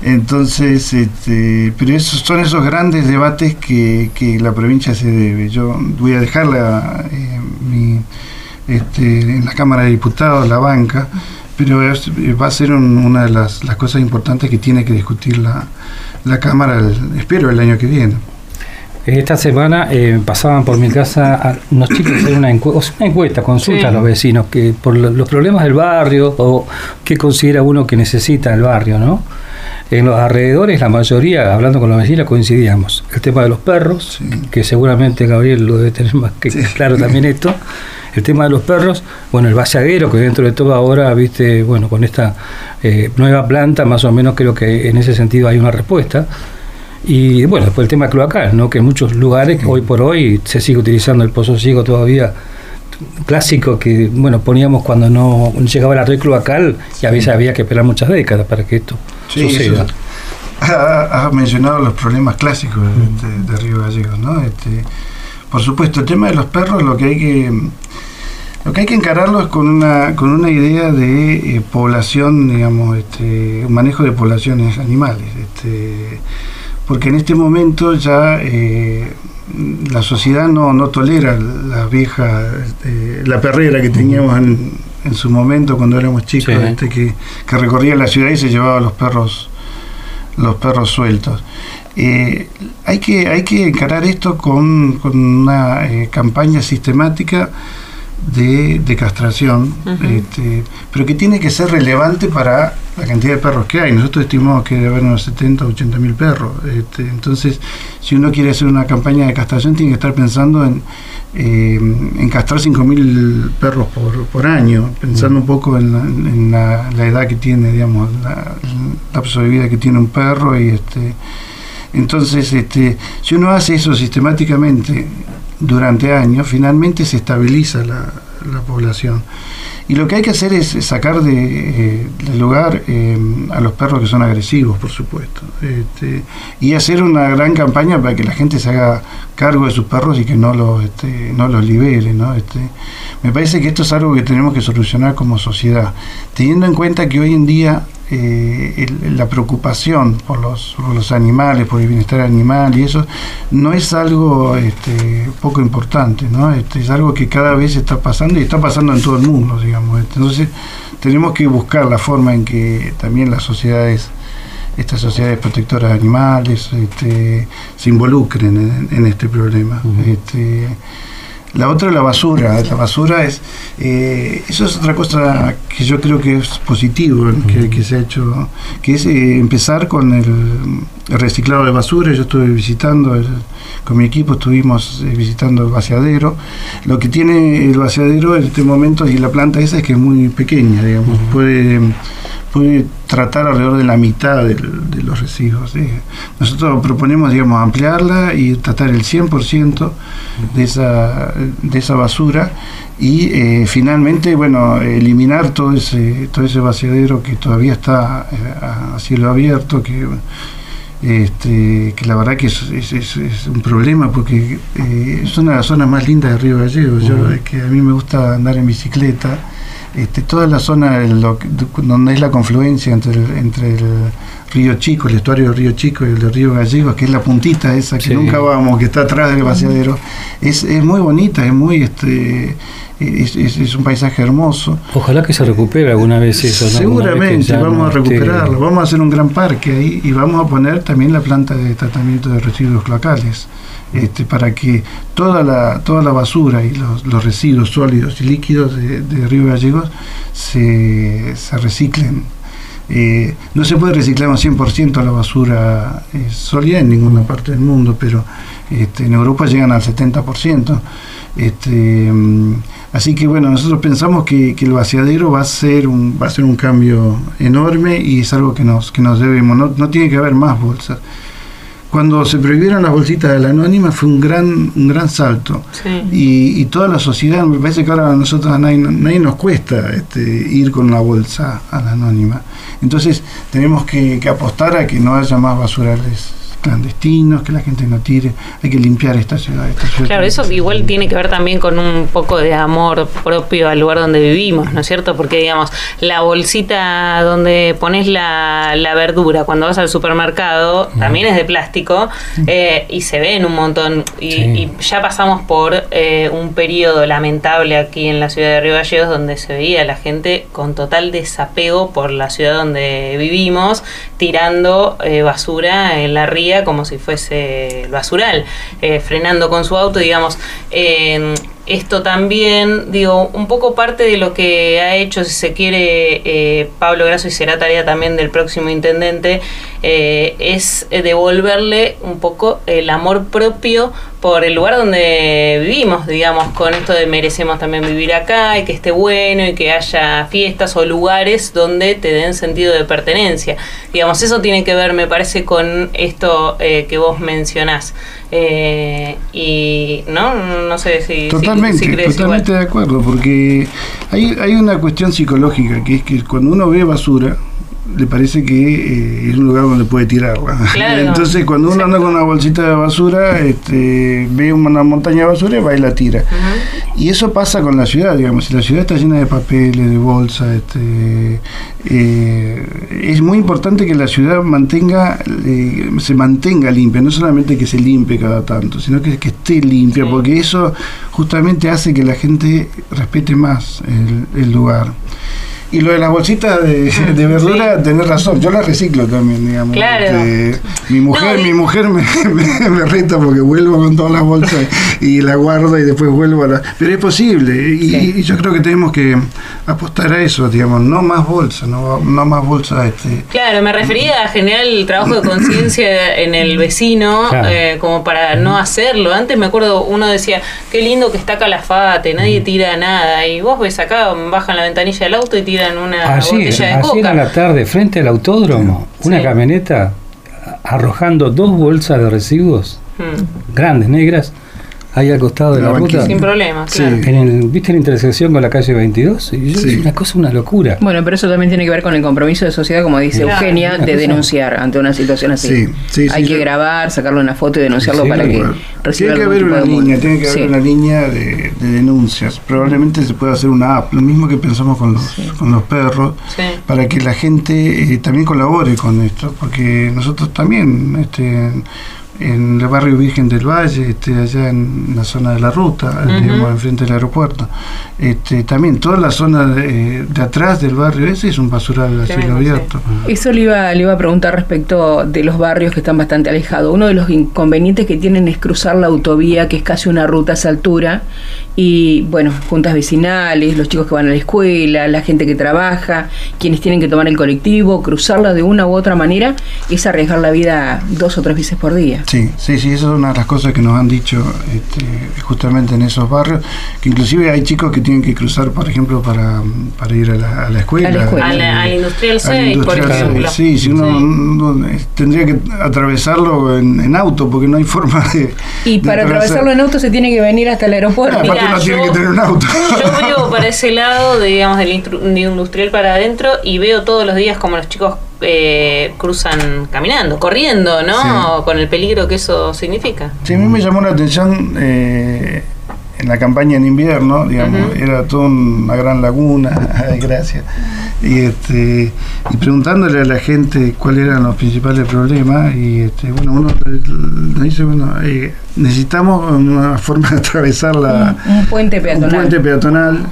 [SPEAKER 5] entonces, este, pero esos son esos grandes debates que, que la provincia se debe. Yo voy a dejarla eh, este, en la Cámara de Diputados, la banca, pero va a ser una de las, las, cosas importantes que tiene que discutir la, la Cámara, espero, el año que viene.
[SPEAKER 2] Esta semana eh, pasaban por mi casa a unos chicos hacer una, encuesta, una encuesta, consulta a los vecinos que por los problemas del barrio o qué considera uno que necesita el barrio, ¿no? En los alrededores, la mayoría, hablando con los vecinos, coincidíamos. El tema de los perros, que seguramente Gabriel lo debe tener más que claro también esto. El tema de los perros, bueno, el vaciaguero, que dentro de todo ahora, viste, bueno, con esta eh, nueva planta, más o menos creo que en ese sentido hay una respuesta y bueno, después el tema cloacal, ¿no? que en muchos lugares, hoy por hoy, se sigue utilizando el pozo ciego todavía clásico que bueno poníamos cuando no llegaba la red cloacal y a veces había que esperar muchas décadas para que esto suceda.
[SPEAKER 5] Ha, mencionado los problemas clásicos de, Río Gallegos, ¿no? Este, por supuesto, el tema de los perros, lo que hay que lo que hay que encararlo es con una con una idea de eh, población, digamos, este, un manejo de poblaciones animales, este, porque en este momento ya eh, la sociedad no, no tolera la vieja, este, la perrera que teníamos en, en, su momento cuando éramos chicos, este, que, que, recorría la ciudad y se llevaba los perros, los perros sueltos. Eh, hay, que, hay que encarar esto con, con una eh, campaña sistemática de, castración, este, pero que tiene que ser relevante para la cantidad de perros que hay. Nosotros estimamos que debe haber unos 70 o 80 mil perros. Este, entonces, si uno quiere hacer una campaña de castración, tiene que estar pensando en, eh, en castrar 5 mil perros por, por, año, pensando un poco en, la, edad que tiene, digamos, la, lapso de vida que tiene un perro y este. Entonces, este, si uno hace eso sistemáticamente durante años, finalmente se estabiliza la, población. Y lo que hay que hacer es sacar de, eh, del lugar eh, a los perros que son agresivos, por supuesto. Este, y hacer una gran campaña para que la gente se haga cargo de sus perros y que no los, este, no los libere. ¿no? Este, me parece que esto es algo que tenemos que solucionar como sociedad, teniendo en cuenta que hoy en día eh, la preocupación por los, los, animales, por el bienestar animal y eso, no es algo este, poco importante, ¿no? Este, es algo que cada vez está pasando y está pasando en todo el mundo, digamos. Este, entonces, tenemos que buscar la forma en que también las sociedades estas sociedades protectoras de animales este, se involucren en, este problema. este, la otra es la basura. La basura es. Eh, eso es otra cosa que yo creo que es positivo que, se ha hecho, que es eh, empezar con el, reciclado de basura. Yo estuve visitando, con mi equipo estuvimos eh, visitando el vaciadero. Lo que tiene el vaciadero en este momento y la planta esa es que es muy pequeña, digamos. Puede puede tratar alrededor de la mitad de, los residuos. Nosotros proponemos, digamos, ampliarla y tratar el 100% de esa, de esa basura y eh, finalmente, bueno, eliminar todo ese, todo ese vaciadero que todavía está eh, a cielo abierto, que, este, que la verdad que es, es, un problema porque eh, es una de las zonas más lindas de Río Gallegos. Yo, que a mí me gusta andar en bicicleta este, toda la zona donde es la confluencia entre el, entre el río Chico, el estuario del río Chico y el del río Gallegos, que es la puntita esa que nunca vamos, que está atrás del vaciadero, es, es muy bonita, es muy este es, un paisaje hermoso.
[SPEAKER 2] Ojalá que se recupere alguna vez eso.
[SPEAKER 5] Seguramente vamos a recuperarlo, vamos a hacer un gran parque ahí y vamos a poner también la planta de tratamiento de residuos cloacales. Este, para que toda la, toda la basura y los, residuos sólidos y líquidos de, Río Gallegos se, se reciclen. Eh, no se puede reciclar un 100% la basura eh, sólida en ninguna parte del mundo, pero este, en Europa llegan al 70%. Este, mm, así que bueno, nosotros pensamos que, el vaciadero va a ser un, va a ser un cambio enorme y es algo que nos, que nos debemos. No, no tiene que haber más bolsas cuando se prohibieron las bolsitas de la anónima fue un gran un gran salto. Y, toda la sociedad me parece que ahora a nosotros a nadie, nos cuesta este, ir con una bolsa a la anónima. Entonces tenemos que, que apostar a que no haya más basurales clandestinos, que la gente no tire, hay que limpiar esta ciudad.
[SPEAKER 3] claro, eso igual tiene que ver también con un poco de amor propio al lugar donde vivimos, ¿no es cierto? Porque digamos, la bolsita donde pones la, la verdura cuando vas al supermercado también es de plástico eh, y se ven un montón. Y, ya pasamos por eh, un periodo lamentable aquí en la ciudad de Río Gallegos donde se veía a la gente con total desapego por la ciudad donde vivimos, tirando eh, basura en la ría como si fuese basural, eh, frenando con su auto, digamos. Esto también, digo, un poco parte de lo que ha hecho, si se quiere, eh, Pablo Grasso y será tarea también del próximo intendente, eh, es devolverle un poco el amor propio por el lugar donde vivimos, digamos, con esto de merecemos también vivir acá y que esté bueno y que haya fiestas o lugares donde te den sentido de pertenencia. Digamos, eso tiene que ver, me parece, con esto eh, que vos mencionás. Eh, y no, no sé si...
[SPEAKER 5] Totalmente,
[SPEAKER 3] si,
[SPEAKER 5] totalmente de acuerdo, porque hay, hay una cuestión psicológica, que es que cuando uno ve basura, le parece que eh, es un lugar donde puede tirarla. Entonces, cuando uno anda con una bolsita de basura, este, ve una montaña de basura y va y la tira. Y eso pasa con la ciudad, digamos. Si la ciudad está llena de papeles, de bolsas, este, eh, es muy importante que la ciudad mantenga, eh, se mantenga limpia, no solamente que se limpie cada tanto, sino que, que esté limpia, porque eso justamente hace que la gente respete más el lugar. Y lo de las bolsitas de, de verdura, tenés razón, yo las reciclo también, digamos.
[SPEAKER 3] Claro.
[SPEAKER 5] Este, mi mujer, mi mujer me, me, reta porque vuelvo con todas las bolsas y la guardo y después vuelvo a la... Pero es posible y, yo creo que tenemos que apostar a eso, digamos, no más bolsas, no, no más bolsas. Este.
[SPEAKER 3] Claro, me refería a generar el trabajo de conciencia en el vecino eh, como para no hacerlo. Antes me acuerdo, uno decía, qué lindo que está Calafate, nadie tira nada. Y vos ves acá, bajan la ventanilla del auto y tiran en una botella de
[SPEAKER 2] coca. a la tarde, frente al autódromo, una camioneta arrojando dos bolsas de residuos hmm. grandes, negras, ahí al costado de la, ruta.
[SPEAKER 3] Sin problema,
[SPEAKER 2] En el, ¿Viste la intersección con la calle 22? Y Es una cosa, una locura.
[SPEAKER 4] Bueno, pero eso también tiene que ver con el compromiso de sociedad, como dice Eugenia, de denunciar ante una situación así. Hay que grabar, sacarle una foto y denunciarlo para que
[SPEAKER 5] reciba Tiene que haber una línea, tiene que haber una línea de, denuncias. Probablemente se pueda hacer una app, lo mismo que pensamos con los, con los perros, para que la gente eh, también colabore con esto, porque nosotros también... este en el barrio Virgen del Valle, este, allá en la zona de la ruta, digamos, enfrente del aeropuerto. Este, también toda la zona de, atrás del barrio ese es un basural a cielo abierto.
[SPEAKER 4] Eso le iba, le iba a preguntar respecto de los barrios que están bastante alejados. Uno de los inconvenientes que tienen es cruzar la autovía, que es casi una ruta a esa altura, y bueno, juntas vecinales, los chicos que van a la escuela, la gente que trabaja, quienes tienen que tomar el colectivo, cruzarla de una u otra manera, es arriesgar la vida dos o tres veces por día.
[SPEAKER 5] Sí, sí, sí, esa es una de las cosas que nos han dicho este, justamente en esos barrios, que inclusive hay chicos que tienen que cruzar, por ejemplo, para, para ir a la, a la escuela.
[SPEAKER 3] A al Industrial 6, por ejemplo.
[SPEAKER 5] Sí, si uno, tendría que atravesarlo en, auto, porque no hay forma de...
[SPEAKER 4] Y para atravesarlo en auto se tiene que venir hasta el aeropuerto.
[SPEAKER 5] aparte uno tiene que tener un auto.
[SPEAKER 3] Yo vivo para ese lado, digamos, del Industrial para adentro, y veo todos los días como los chicos eh, cruzan caminando, corriendo, ¿no? Con el peligro que eso significa.
[SPEAKER 5] Sí, a mí me llamó la atención eh, en la campaña en invierno, digamos, era toda una gran laguna, gracias, y, este, y preguntándole a la gente cuáles eran los principales problemas, y este, bueno, uno dice, bueno, eh, necesitamos una forma de atravesar la,
[SPEAKER 4] un, puente peatonal,
[SPEAKER 5] un puente peatonal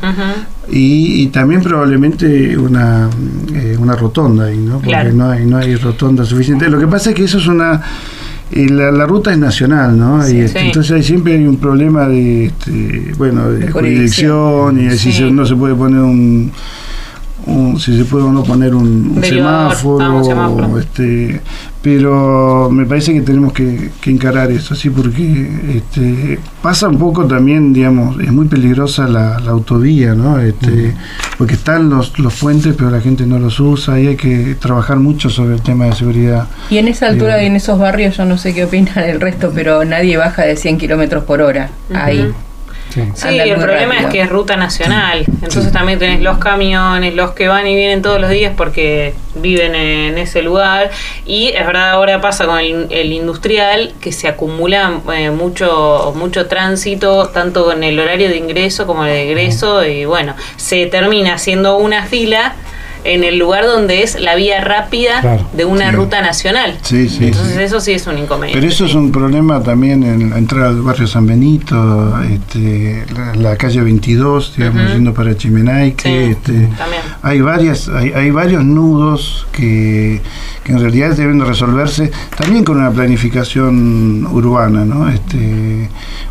[SPEAKER 5] y, también probablemente una, eh, una rotonda ahí, ¿no? porque no, hay, no hay rotonda suficiente. Lo que pasa es que eso es una y la, ruta es nacional, ¿no? y este, entonces hay, siempre hay un problema de, este, bueno, de, jurisdicción y si no se puede poner un, si se puede o no poner un, semáforo, este, pero me parece que tenemos que, encarar eso, sí, porque este, pasa un poco también, digamos, es muy peligrosa la, autovía, ¿no? Este, Porque están los, los puentes, pero la gente no los usa y hay que trabajar mucho sobre el tema de seguridad.
[SPEAKER 4] Y en esa altura y en esos barrios, yo no sé qué opinan el resto, pero nadie baja de 100 kilómetros por hora ahí.
[SPEAKER 3] Sí, el problema es que es ruta nacional, entonces también tenés los camiones, los que van y vienen todos los días porque viven en ese lugar. Y es verdad ahora pasa con el, industrial que se acumula eh, mucho mucho tránsito tanto con el horario de ingreso como el de egreso y bueno, se termina haciendo una fila en el lugar donde es la vía rápida de una ruta nacional.
[SPEAKER 5] Sí, sí,
[SPEAKER 3] Entonces eso sí es un inconveniente.
[SPEAKER 5] Pero eso es un problema también en la entrada del barrio San Benito, este, la, calle 22, digamos, yendo para Chimenaique. este, hay, varias, hay, hay varios nudos que, que, en realidad deben resolverse también con una planificación urbana, ¿no? Este,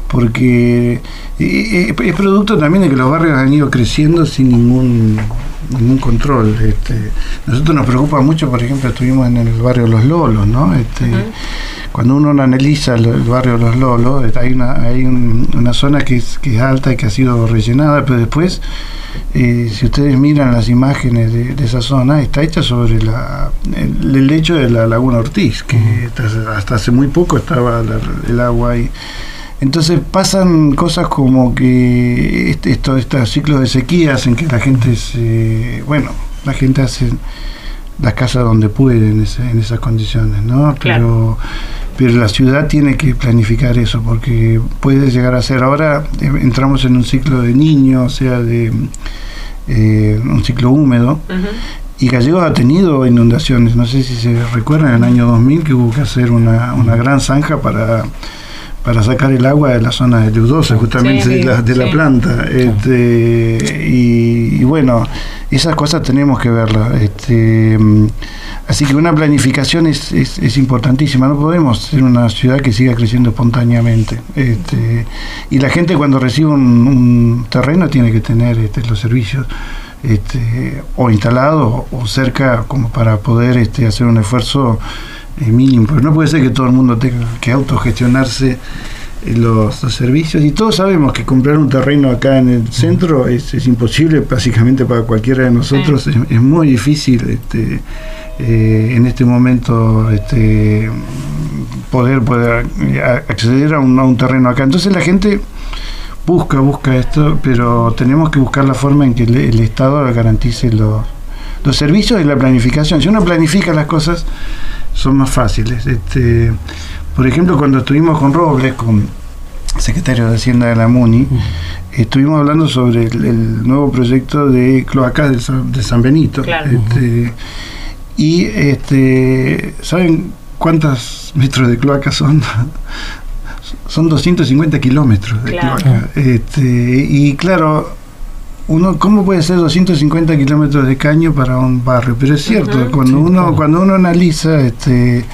[SPEAKER 5] porque es producto también de que los barrios han ido creciendo sin ningún ningún control. Este, nosotros nos preocupa mucho, por ejemplo, estuvimos en el barrio Los Lolos, ¿no? Este, cuando uno analiza el, barrio Los Lolos, hay una, hay una zona que es, que es alta y que ha sido rellenada, pero después, eh, si ustedes miran las imágenes de, esa zona, está hecha sobre la, el, lecho de la Laguna Ortiz, que hasta hace muy poco estaba el agua ahí. Entonces pasan cosas como que este, estos ciclos de sequía hacen que la gente se, bueno, la gente hace las casas donde puede en, esas condiciones, ¿no? Pero, pero la ciudad tiene que planificar eso porque puede llegar a ser, ahora eh, entramos en un ciclo de niño, o sea, de eh, un ciclo húmedo. Y Gallegos ha tenido inundaciones, no sé si se recuerdan, en el año 2000 que hubo que hacer una, una gran zanja para para sacar el agua de la zona de Leudosa, justamente de, la, de la, planta. Este, y, bueno, esas cosas tenemos que verlas. Este, así que una planificación es, es, importantísima. No podemos ser una ciudad que siga creciendo espontáneamente. Este, y la gente cuando recibe un, terreno tiene que tener este, los servicios. Este, o instalados o cerca como para poder este, hacer un esfuerzo mínimo, pero no puede ser que todo el mundo tenga que autogestionarse eh, los, servicios y todos sabemos que comprar un terreno acá en el centro es, imposible básicamente para cualquiera de nosotros, es, muy difícil este, eh, en este momento este, poder, poder acceder a un, a un terreno acá. Entonces la gente busca, busca esto, pero tenemos que buscar la forma en que el, Estado garantice los, los servicios y la planificación. Si uno planifica las cosas, son más fáciles. Este, por ejemplo, cuando estuvimos con Robles, con secretario de Hacienda de la MUNI, estuvimos hablando sobre el, nuevo proyecto de cloacas de San, Benito. Este, y este, ¿saben cuántos metros de cloacas son? son 250 kilómetros de cloaca. Este, y claro, uno cómo puede ser 250 kilómetros de caño para un barrio pero es cierto cuando uno cuando uno analiza este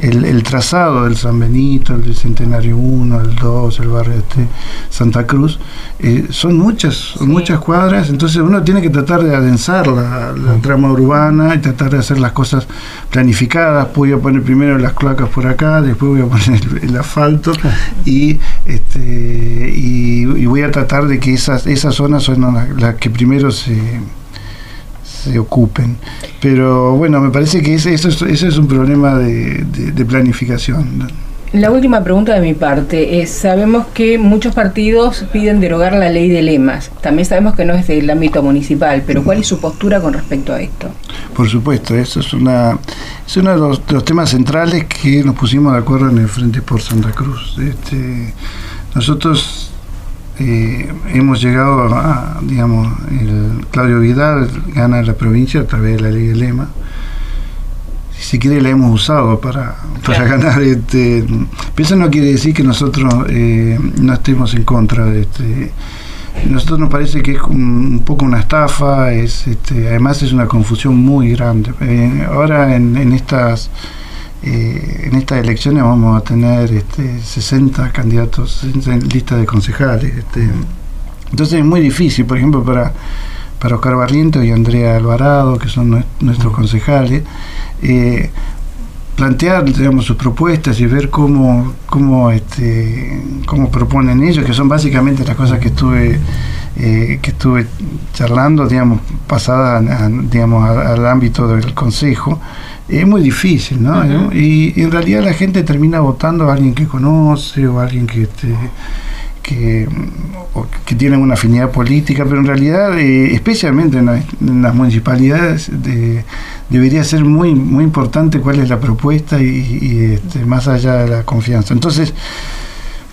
[SPEAKER 5] el, trazado del San Benito el Centenario 1 el 2 el barrio este Santa Cruz eh, son muchas muchas cuadras entonces uno tiene que tratar de adensar la, trama urbana y tratar de hacer las cosas planificadas. Voy a poner primero las cloacas por acá después voy a poner el, asfalto y este y, voy a tratar de que esas esas zonas son las que primero se, se ocupen. Pero bueno, me parece que ese, eso, es, es un problema de, planificación.
[SPEAKER 4] La última pregunta de mi parte es, sabemos que muchos partidos piden derogar la ley de lemas. También sabemos que no es del ámbito municipal, pero ¿cuál es su postura con respecto a esto?
[SPEAKER 5] Por supuesto, eso es, una, es uno de los, de los temas centrales que nos pusimos de acuerdo en el Frente por Santa Cruz. Este, nosotros eh, hemos llegado a, digamos, el Claudio Vidal gana la provincia a través de la ley de lema. Si se quiere, la hemos usado para, para ganar. Este, pero eso no quiere decir que nosotros eh, no estemos en contra de este. Nosotros nos parece que es un, poco una estafa, es, este, además es una confusión muy grande. Eh, ahora en, en estas eh, en estas elecciones vamos a tener este, 60 candidatos en lista de concejales. Este. entonces es muy difícil, por ejemplo, para, para Oscar Barrientos y Andrea Alvarado, que son nuestros concejales, eh, plantear digamos, sus propuestas y ver cómo, cómo, este, cómo proponen ellos, que son básicamente las cosas que estuve eh, que estuve charlando, digamos, pasada digamos, al ámbito del consejo, es muy difícil, ¿no? y, en realidad la gente termina votando a alguien que conoce o a alguien que... Este, que, que tienen una afinidad política, pero en realidad, eh, especialmente en, las municipalidades, debería ser muy muy importante cuál es la propuesta y, este, más allá de la confianza. Entonces,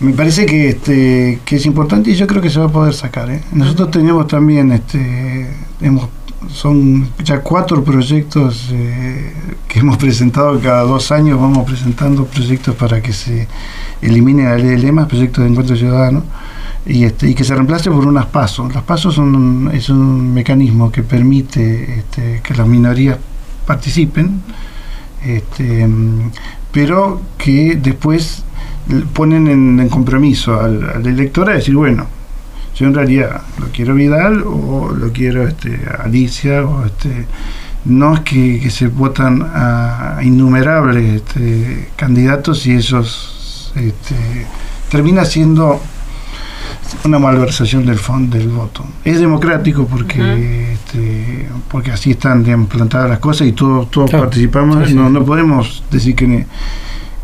[SPEAKER 5] me parece que este que es importante y yo creo que se va a poder sacar. ¿eh? Nosotros tenemos también, este hemos son ya cuatro proyectos eh, que hemos presentado cada dos años, vamos presentando proyectos para que se elimine la ley de lemas, proyectos de encuentro ciudadano, y, este, y que se reemplace por unas pasos. Las pasos son es un mecanismo que permite este, que las minorías participen, este, pero que después ponen en, compromiso al, al elector a decir, bueno, yo en realidad lo quiero Vidal o lo quiero este, Alicia o este no es que, se votan a innumerables este, candidatos y esos este, termina siendo una malversación del fondo del voto. Es democrático porque este, porque así están plantadas las cosas y todos todos participamos. No, no podemos decir que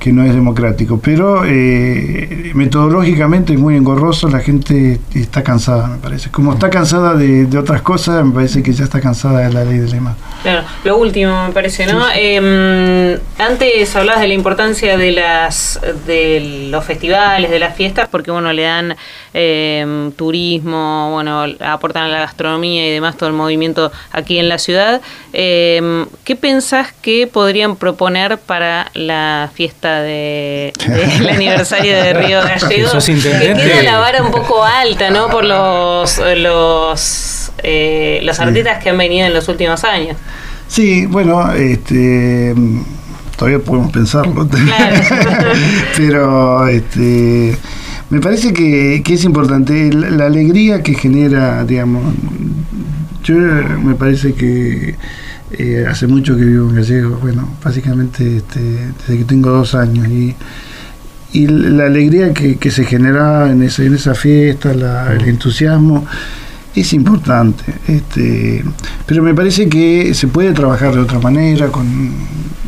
[SPEAKER 5] que no es democrático. Pero eh, metodológicamente es muy engorroso, la gente está cansada, me parece. Como está cansada de, otras cosas, me parece que ya está cansada de la ley del lema.
[SPEAKER 3] Claro, lo último me parece, ¿no? Em, antes hablabas de la importancia de las de los festivales, de las fiestas, porque bueno, le dan em, turismo, bueno, aportan a la gastronomía y demás todo el movimiento aquí en la ciudad. Em, ¿Qué pensás que podrían proponer para la fiesta de, del aniversario de Río Gallego. Que queda la vara un poco alta, ¿no? Por los los eh, los artistas que han venido en los últimos años.
[SPEAKER 5] Sí, bueno, este todavía podemos pensarlo. Pero este me parece que, que es importante la, alegría que genera, digamos, yo me parece que eh, hace mucho que vivo en Gallego, bueno, básicamente este, desde que tengo dos años y, y la alegría que, que se genera en, esa, en esa fiesta, el entusiasmo, es importante. Este, pero me parece que se puede trabajar de otra manera, con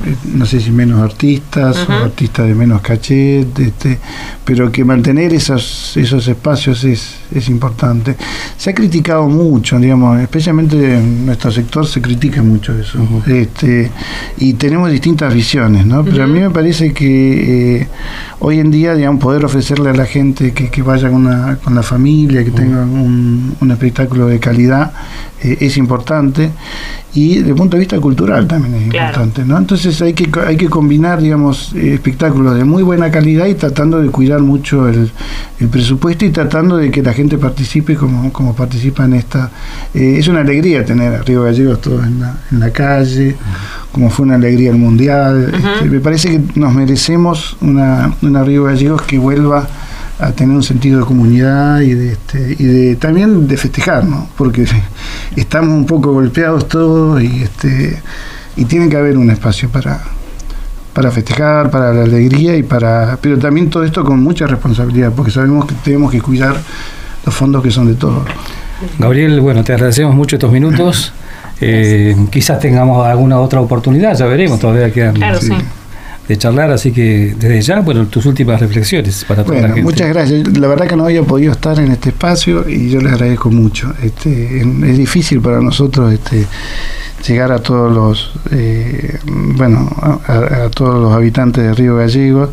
[SPEAKER 5] eh, no sé si menos artistas o artistas de menos cachet, este, pero que mantener esos, esos espacios es, es importante. Se ha criticado mucho, digamos, especialmente en nuestro sector se critica mucho eso. este, y tenemos distintas visiones, ¿no? Pero a mí me parece que eh, hoy en día, digamos, poder ofrecerle a la gente que, que vaya con, una, con la familia, que tengan un, un espectáculo de calidad, eh, es importante y desde el punto de vista cultural también es importante, ¿no? Entonces hay que hay que combinar, digamos, eh, espectáculos de muy buena calidad y tratando de cuidar mucho el, presupuesto y tratando de que la gente participe como, como participa en esta. Eh, es una alegría tener a Río Gallegos todos en la, en la calle, como fue una alegría el Mundial. Este, me parece que nos merecemos una, una Río Gallegos que vuelva a tener un sentido de comunidad y de, este, y de también de festejar, ¿no? Porque estamos un poco golpeados todos y este y tiene que haber un espacio para para festejar, para la alegría y para pero también todo esto con mucha responsabilidad, porque sabemos que tenemos que cuidar los fondos que son de todos.
[SPEAKER 2] Gabriel, bueno, te agradecemos mucho estos minutos. Eh, quizás tengamos alguna otra oportunidad, ya veremos, todavía quedan. Claro, sí de charlar, así que desde ya, bueno, tus últimas reflexiones para toda la gente.
[SPEAKER 5] Muchas gracias. La verdad que no había podido estar en este espacio y yo les agradezco mucho. Este, es difícil para nosotros este, llegar a todos los, eh, bueno, a, todos los habitantes de Río Gallegos.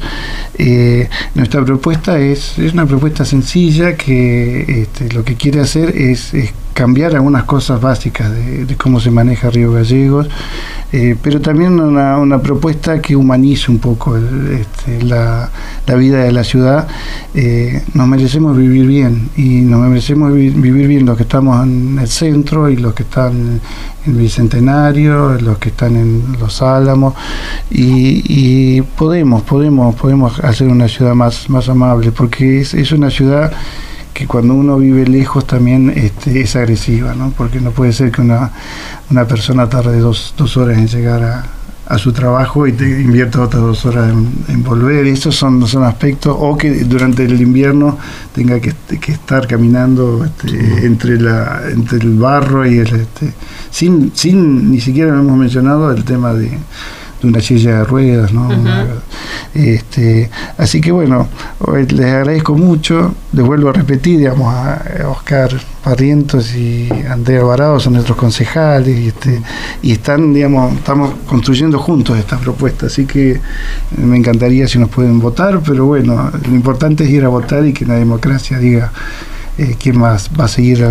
[SPEAKER 5] Eh, nuestra propuesta es, es una propuesta sencilla que este, lo que quiere hacer es, cambiar algunas cosas básicas de, de, cómo se maneja Río Gallegos. Eh, pero también una, propuesta que humanice un poco este, la, vida de la ciudad. Eh, nos merecemos vivir bien y nos merecemos vivir, bien los que estamos en el centro y los que están en Bicentenario, los que están en Los Álamos y, y podemos, podemos, podemos hacer una ciudad más, más amable porque es, es una ciudad que cuando uno vive lejos también este, es agresiva, ¿no? porque no puede ser que una, una persona tarde dos, dos horas en llegar a, a su trabajo y te invierta otras dos horas en, volver. Esos son, son aspectos, o que durante el invierno tenga que, que estar caminando este, entre, la, entre el barro y el... Este, sin, sin, ni siquiera hemos mencionado el tema de de una silla de ruedas, ¿no? este, así que bueno, les agradezco mucho, les vuelvo a repetir, digamos, a Oscar Parrientos y Andrea Alvarado son nuestros concejales y, este, y están, digamos, estamos construyendo juntos esta propuesta, así que me encantaría si nos pueden votar, pero bueno, lo importante es ir a votar y que la democracia diga eh, quién más va a seguir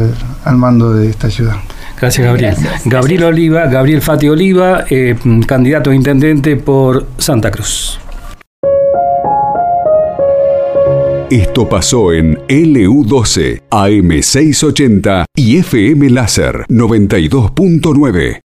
[SPEAKER 5] al mando de esta ciudad.
[SPEAKER 2] Gracias, Gabriel. Gabriel Oliva, Gabriel Fati Oliva, eh, candidato a intendente por Santa Cruz.
[SPEAKER 1] Esto pasó en LU12, AM680 y FM Láser 92.9.